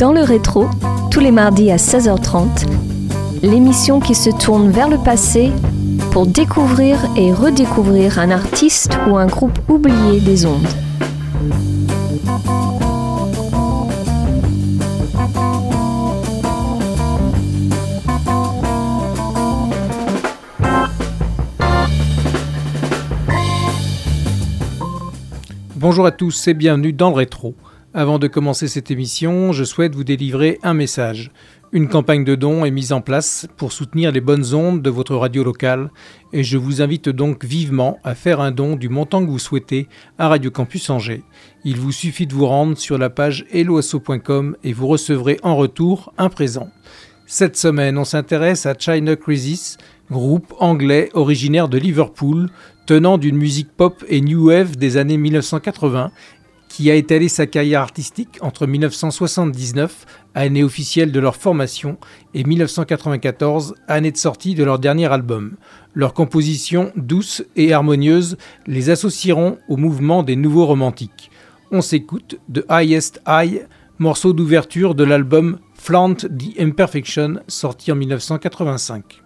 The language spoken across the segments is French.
Dans le rétro, tous les mardis à 16h30, l'émission qui se tourne vers le passé pour découvrir et redécouvrir un artiste ou un groupe oublié des ondes. Bonjour à tous et bienvenue dans le rétro. Avant de commencer cette émission, je souhaite vous délivrer un message. Une campagne de dons est mise en place pour soutenir les bonnes ondes de votre radio locale et je vous invite donc vivement à faire un don du montant que vous souhaitez à Radio Campus Angers. Il vous suffit de vous rendre sur la page helloasso.com et vous recevrez en retour un présent. Cette semaine, on s'intéresse à China Crisis, groupe anglais originaire de Liverpool, tenant d'une musique pop et new wave des années 1980, qui a étalé sa carrière artistique entre 1979, année officielle de leur formation, et 1994, année de sortie de leur dernier album. Leurs compositions douces et harmonieuses les associeront au mouvement des nouveaux romantiques. On s'écoute de Highest High, morceau d'ouverture de l'album Flaunt the Imperfection, sorti en 1985.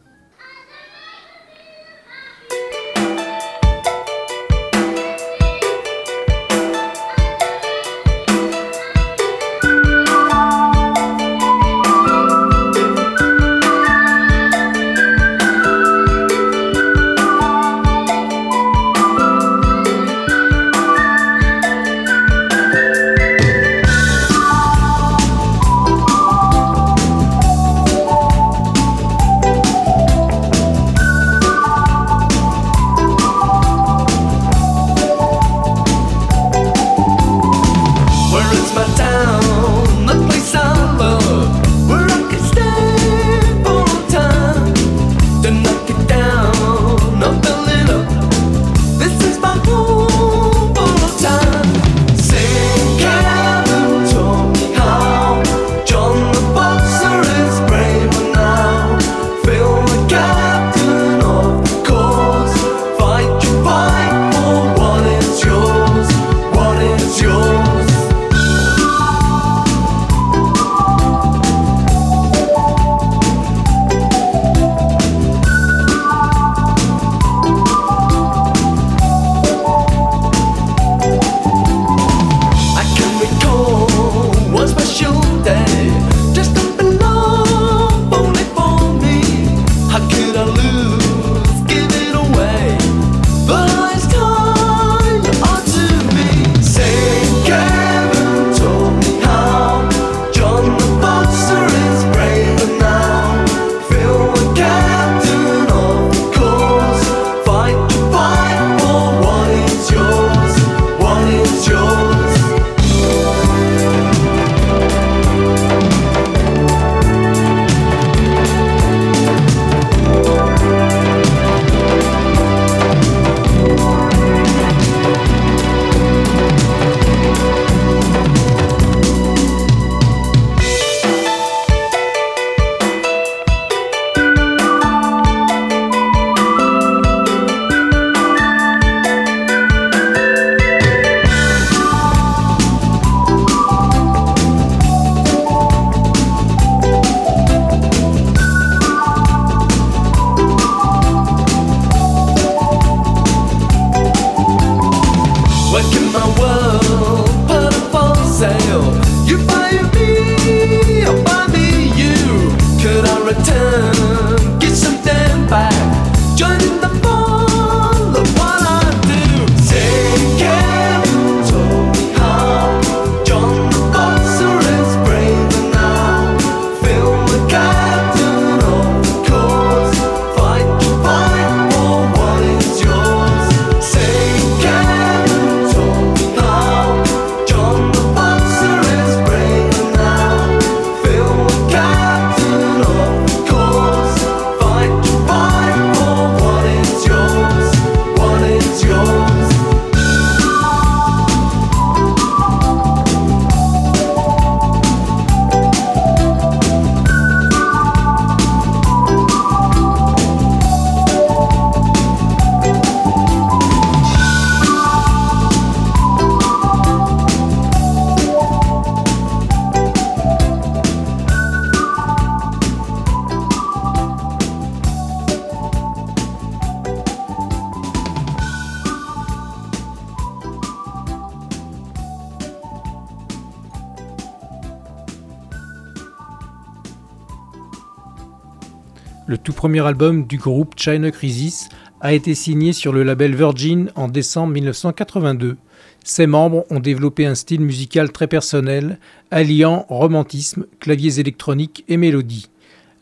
Premier album du groupe China Crisis, a été signé sur le label Virgin en décembre 1982. Ses membres ont développé un style musical très personnel, alliant romantisme, claviers électroniques et mélodies.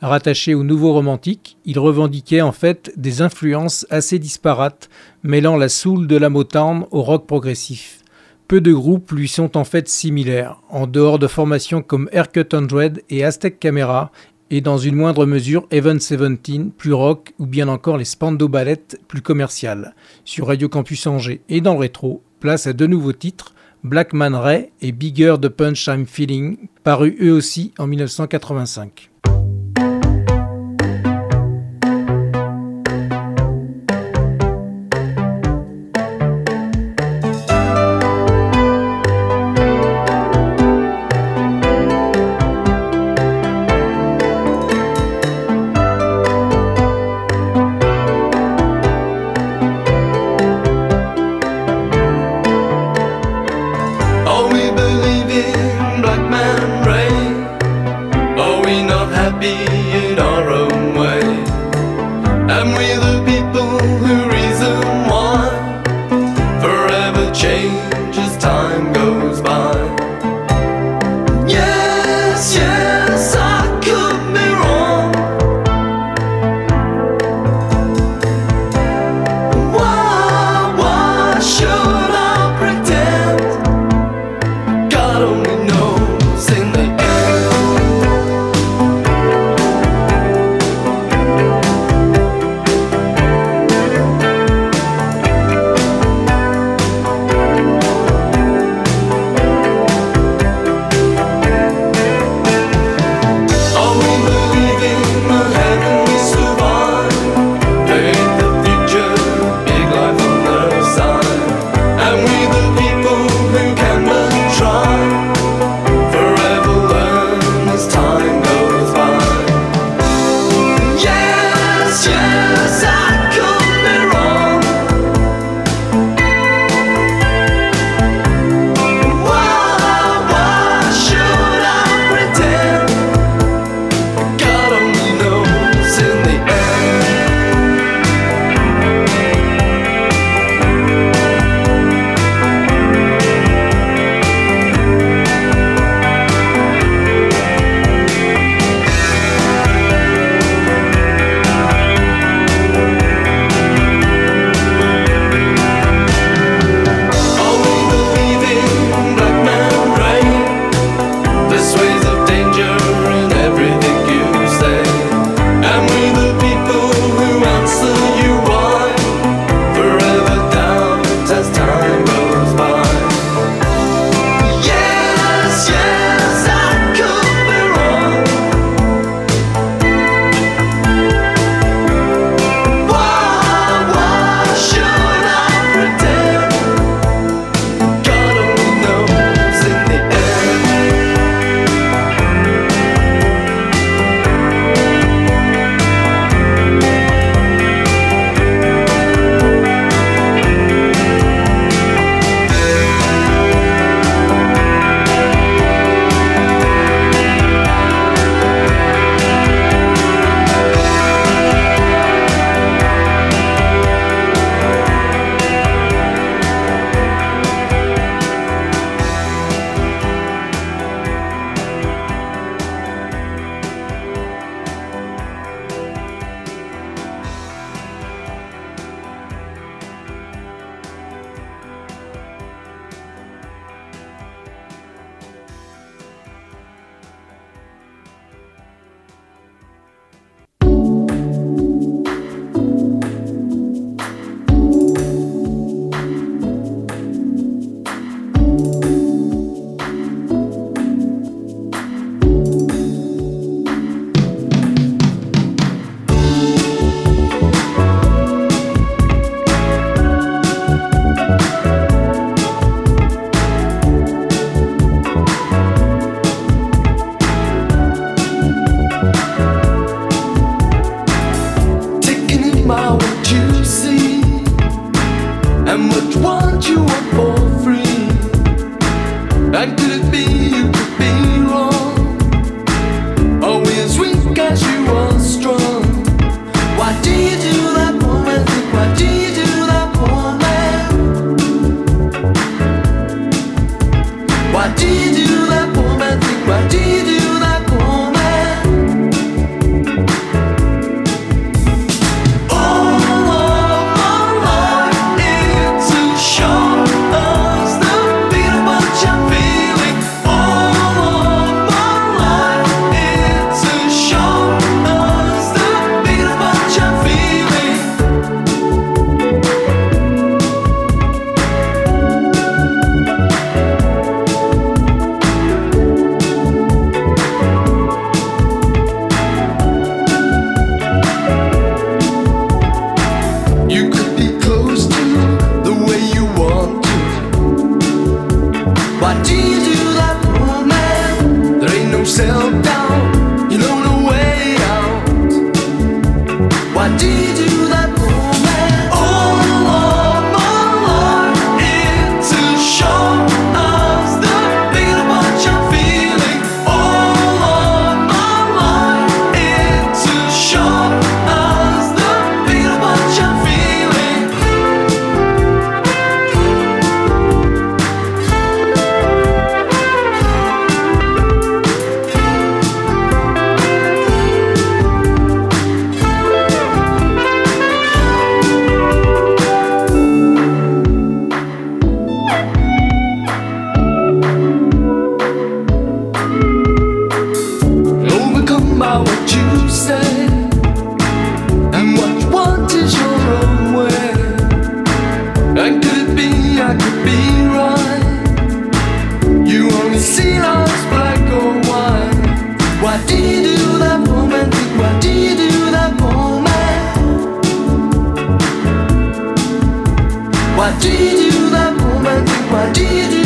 Rattaché au nouveau romantique, il revendiquait en fait des influences assez disparates, mêlant la soul de la Motown au rock progressif. Peu de groupes lui sont en fait similaires, en dehors de formations comme Aircut 100 et Aztec Camera, et dans une moindre mesure Even Seventeen, plus rock, ou bien encore les Spando Ballet, plus commerciales. Sur Radio Campus Angers et dans le rétro, place à deux nouveaux titres, Black Man Ray et Bigger the Punch I'm Feeling, parus eux aussi en 1985. What did you do? woman think? Why did? What do you do that woman? What do you do?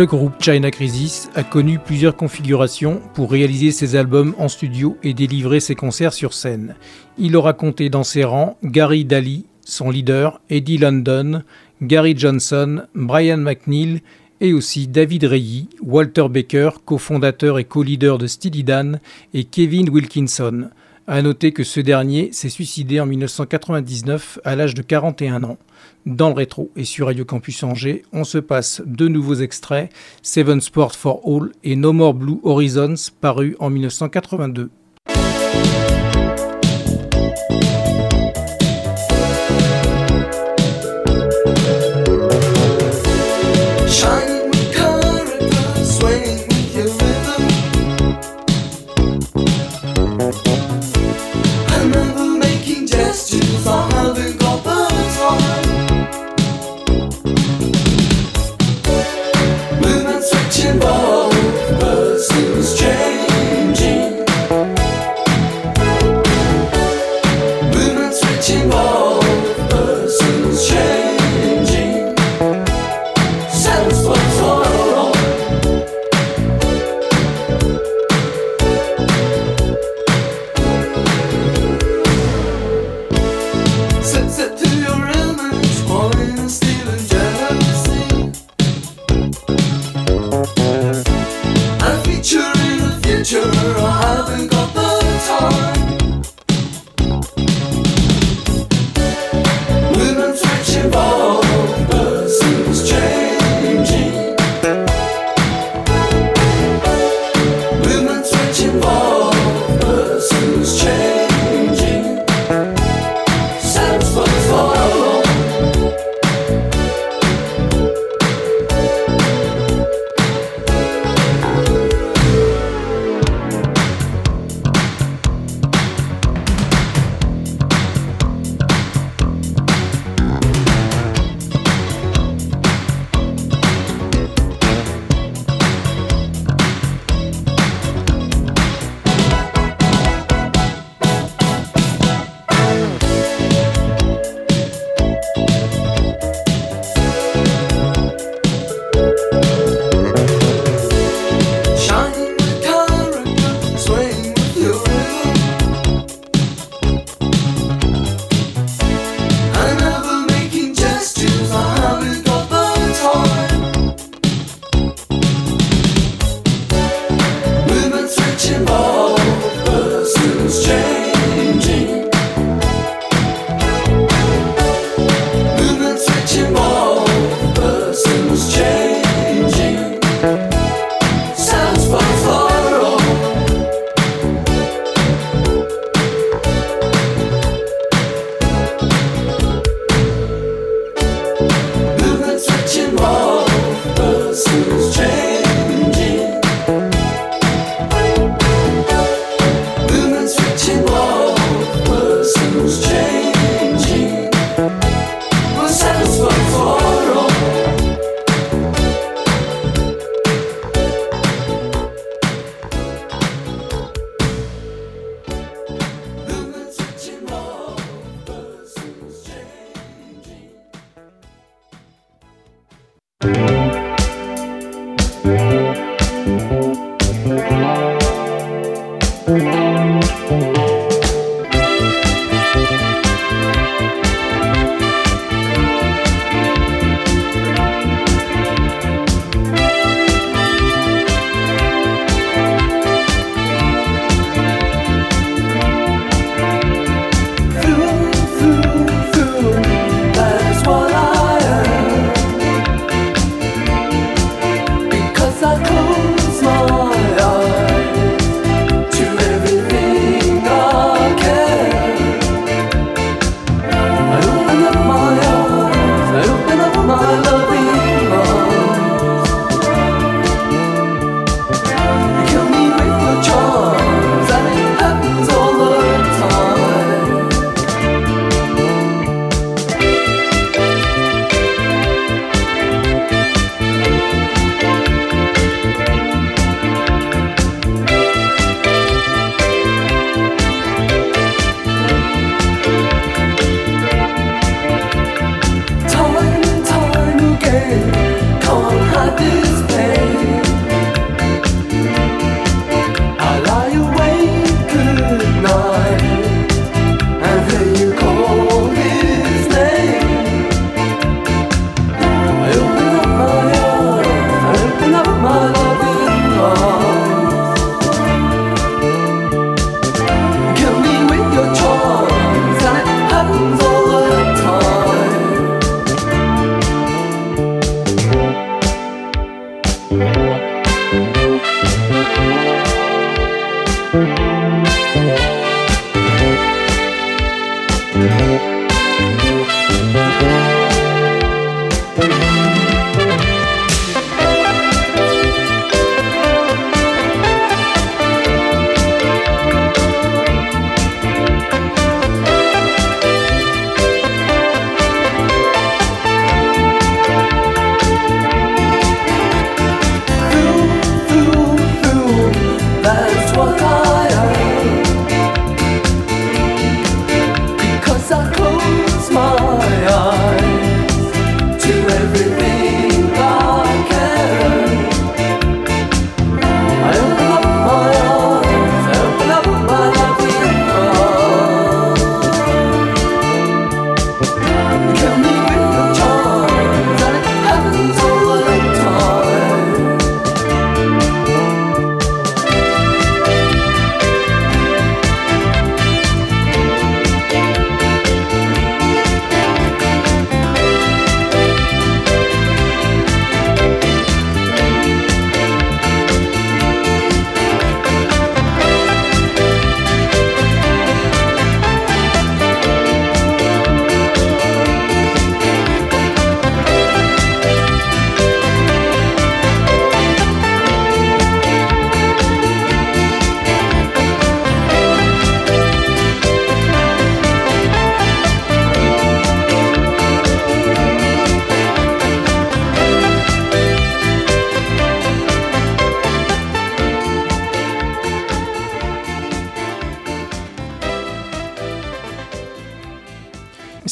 Le groupe China Crisis a connu plusieurs configurations pour réaliser ses albums en studio et délivrer ses concerts sur scène. Il aura compté dans ses rangs Gary Daly, son leader, Eddie London, Gary Johnson, Brian McNeil et aussi David Reilly, Walter Baker, cofondateur et co-leader de Steely Dan, et Kevin Wilkinson. A noter que ce dernier s'est suicidé en 1999 à l'âge de 41 ans. Dans le rétro et sur Radio Campus Angers, on se passe deux nouveaux extraits, Seven Sport for All et No More Blue Horizons, parus en 1982.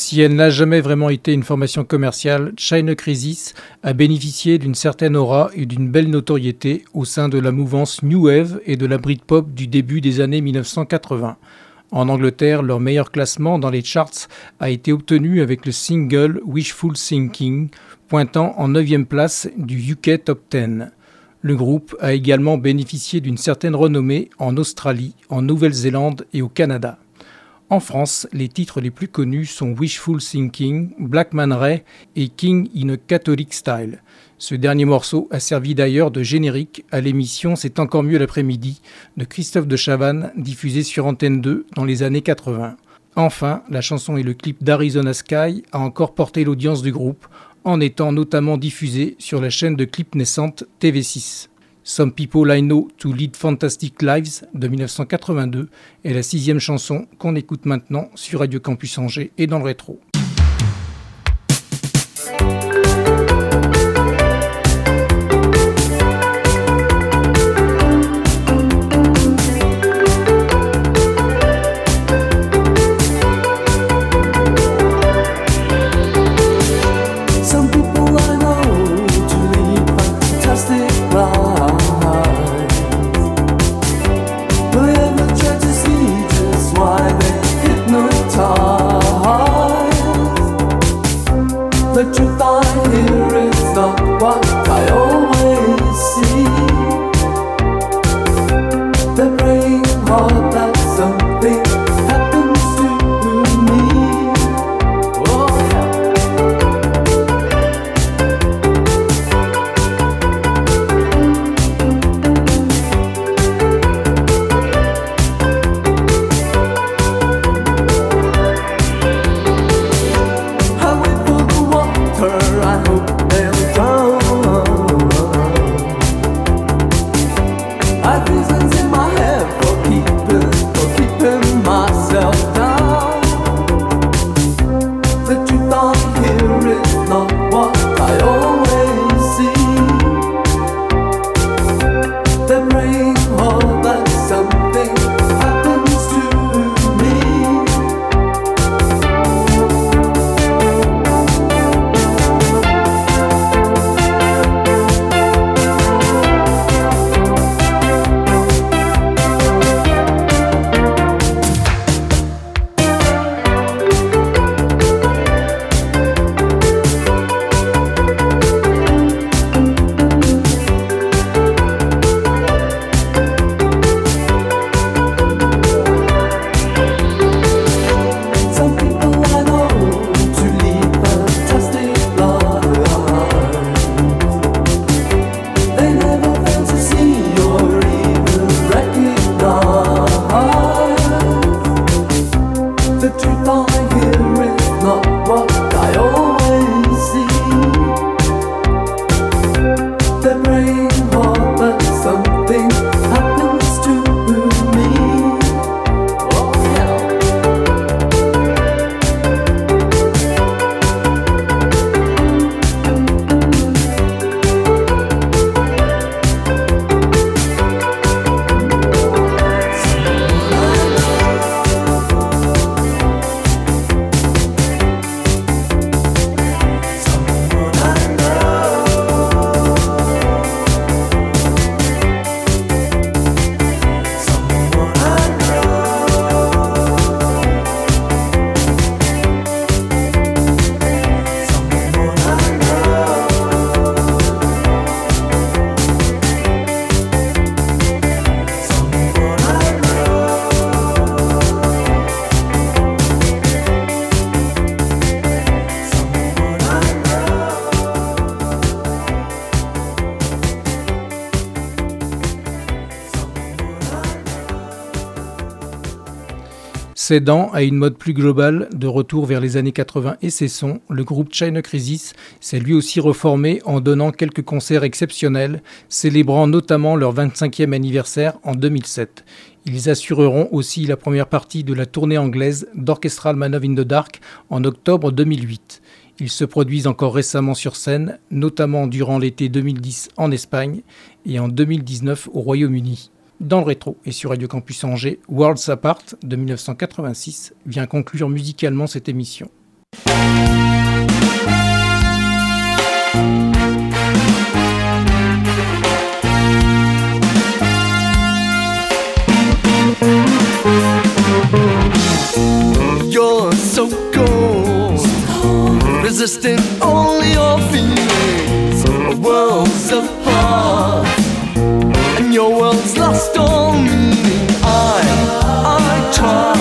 Si elle n'a jamais vraiment été une formation commerciale, China Crisis a bénéficié d'une certaine aura et d'une belle notoriété au sein de la mouvance New Wave et de la Britpop du début des années 1980. En Angleterre, leur meilleur classement dans les charts a été obtenu avec le single Wishful Thinking, pointant en 9 place du UK Top 10. Le groupe a également bénéficié d'une certaine renommée en Australie, en Nouvelle-Zélande et au Canada. En France, les titres les plus connus sont Wishful Thinking, Black Man Ray et King in a Catholic Style. Ce dernier morceau a servi d'ailleurs de générique à l'émission C'est encore mieux l'après-midi de Christophe de Chavannes, diffusée sur Antenne 2 dans les années 80. Enfin, la chanson et le clip d'Arizona Sky a encore porté l'audience du groupe, en étant notamment diffusé sur la chaîne de clips naissante TV6. Some People I Know to Lead Fantastic Lives de 1982 est la sixième chanson qu'on écoute maintenant sur Radio Campus Angers et dans le rétro. Cédant à une mode plus globale de retour vers les années 80 et ses sons, le groupe China Crisis s'est lui aussi reformé en donnant quelques concerts exceptionnels, célébrant notamment leur 25e anniversaire en 2007. Ils assureront aussi la première partie de la tournée anglaise d'Orchestral Man of in the Dark en octobre 2008. Ils se produisent encore récemment sur scène, notamment durant l'été 2010 en Espagne et en 2019 au Royaume-Uni. Dans le rétro. Et sur Radio Campus Angers, Worlds Apart de 1986 vient conclure musicalement cette émission. Your world's lost all meaning. I, I try,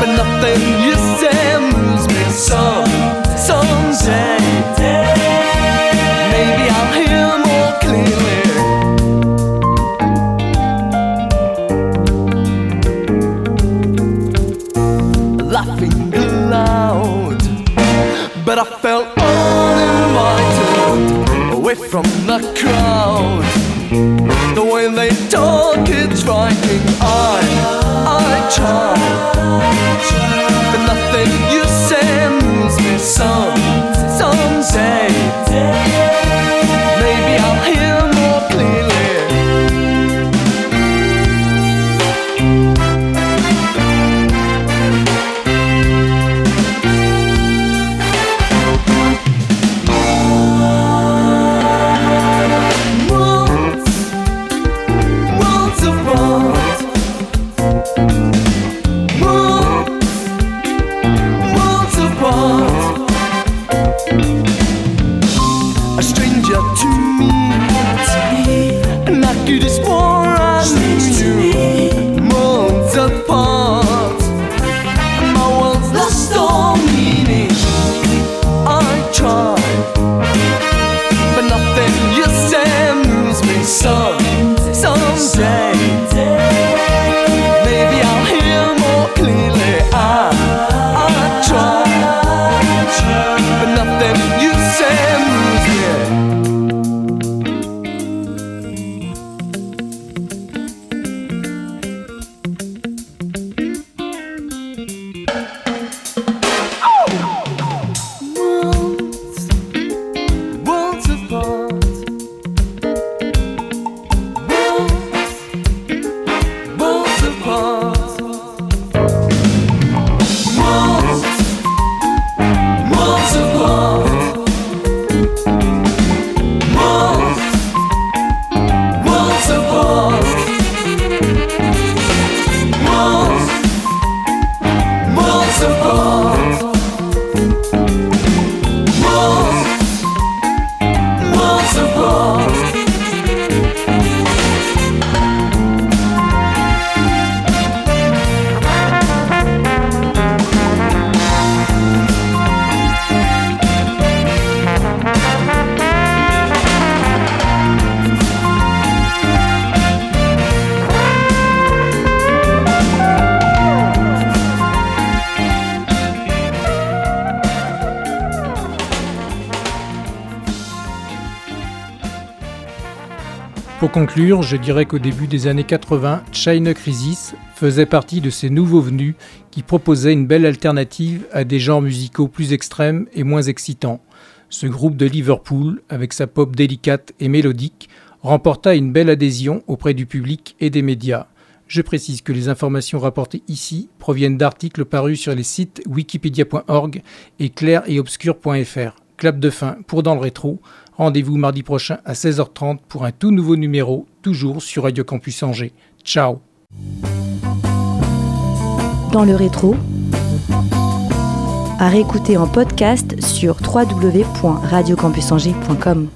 but nothing you say moves me. Some, someday, maybe I'll hear more clearly. Laughing loud, but I felt uninvited away from the crowd. Trying I, I try. Conclure, je dirais qu'au début des années 80, China Crisis faisait partie de ces nouveaux venus qui proposaient une belle alternative à des genres musicaux plus extrêmes et moins excitants. Ce groupe de Liverpool, avec sa pop délicate et mélodique, remporta une belle adhésion auprès du public et des médias. Je précise que les informations rapportées ici proviennent d'articles parus sur les sites wikipedia.org et clair et obscur.fr. Clap de fin pour Dans le rétro. Rendez-vous mardi prochain à 16h30 pour un tout nouveau numéro, toujours sur Radio Campus Angers. Ciao Dans le rétro, à réécouter en podcast sur www.radiocampusangers.com.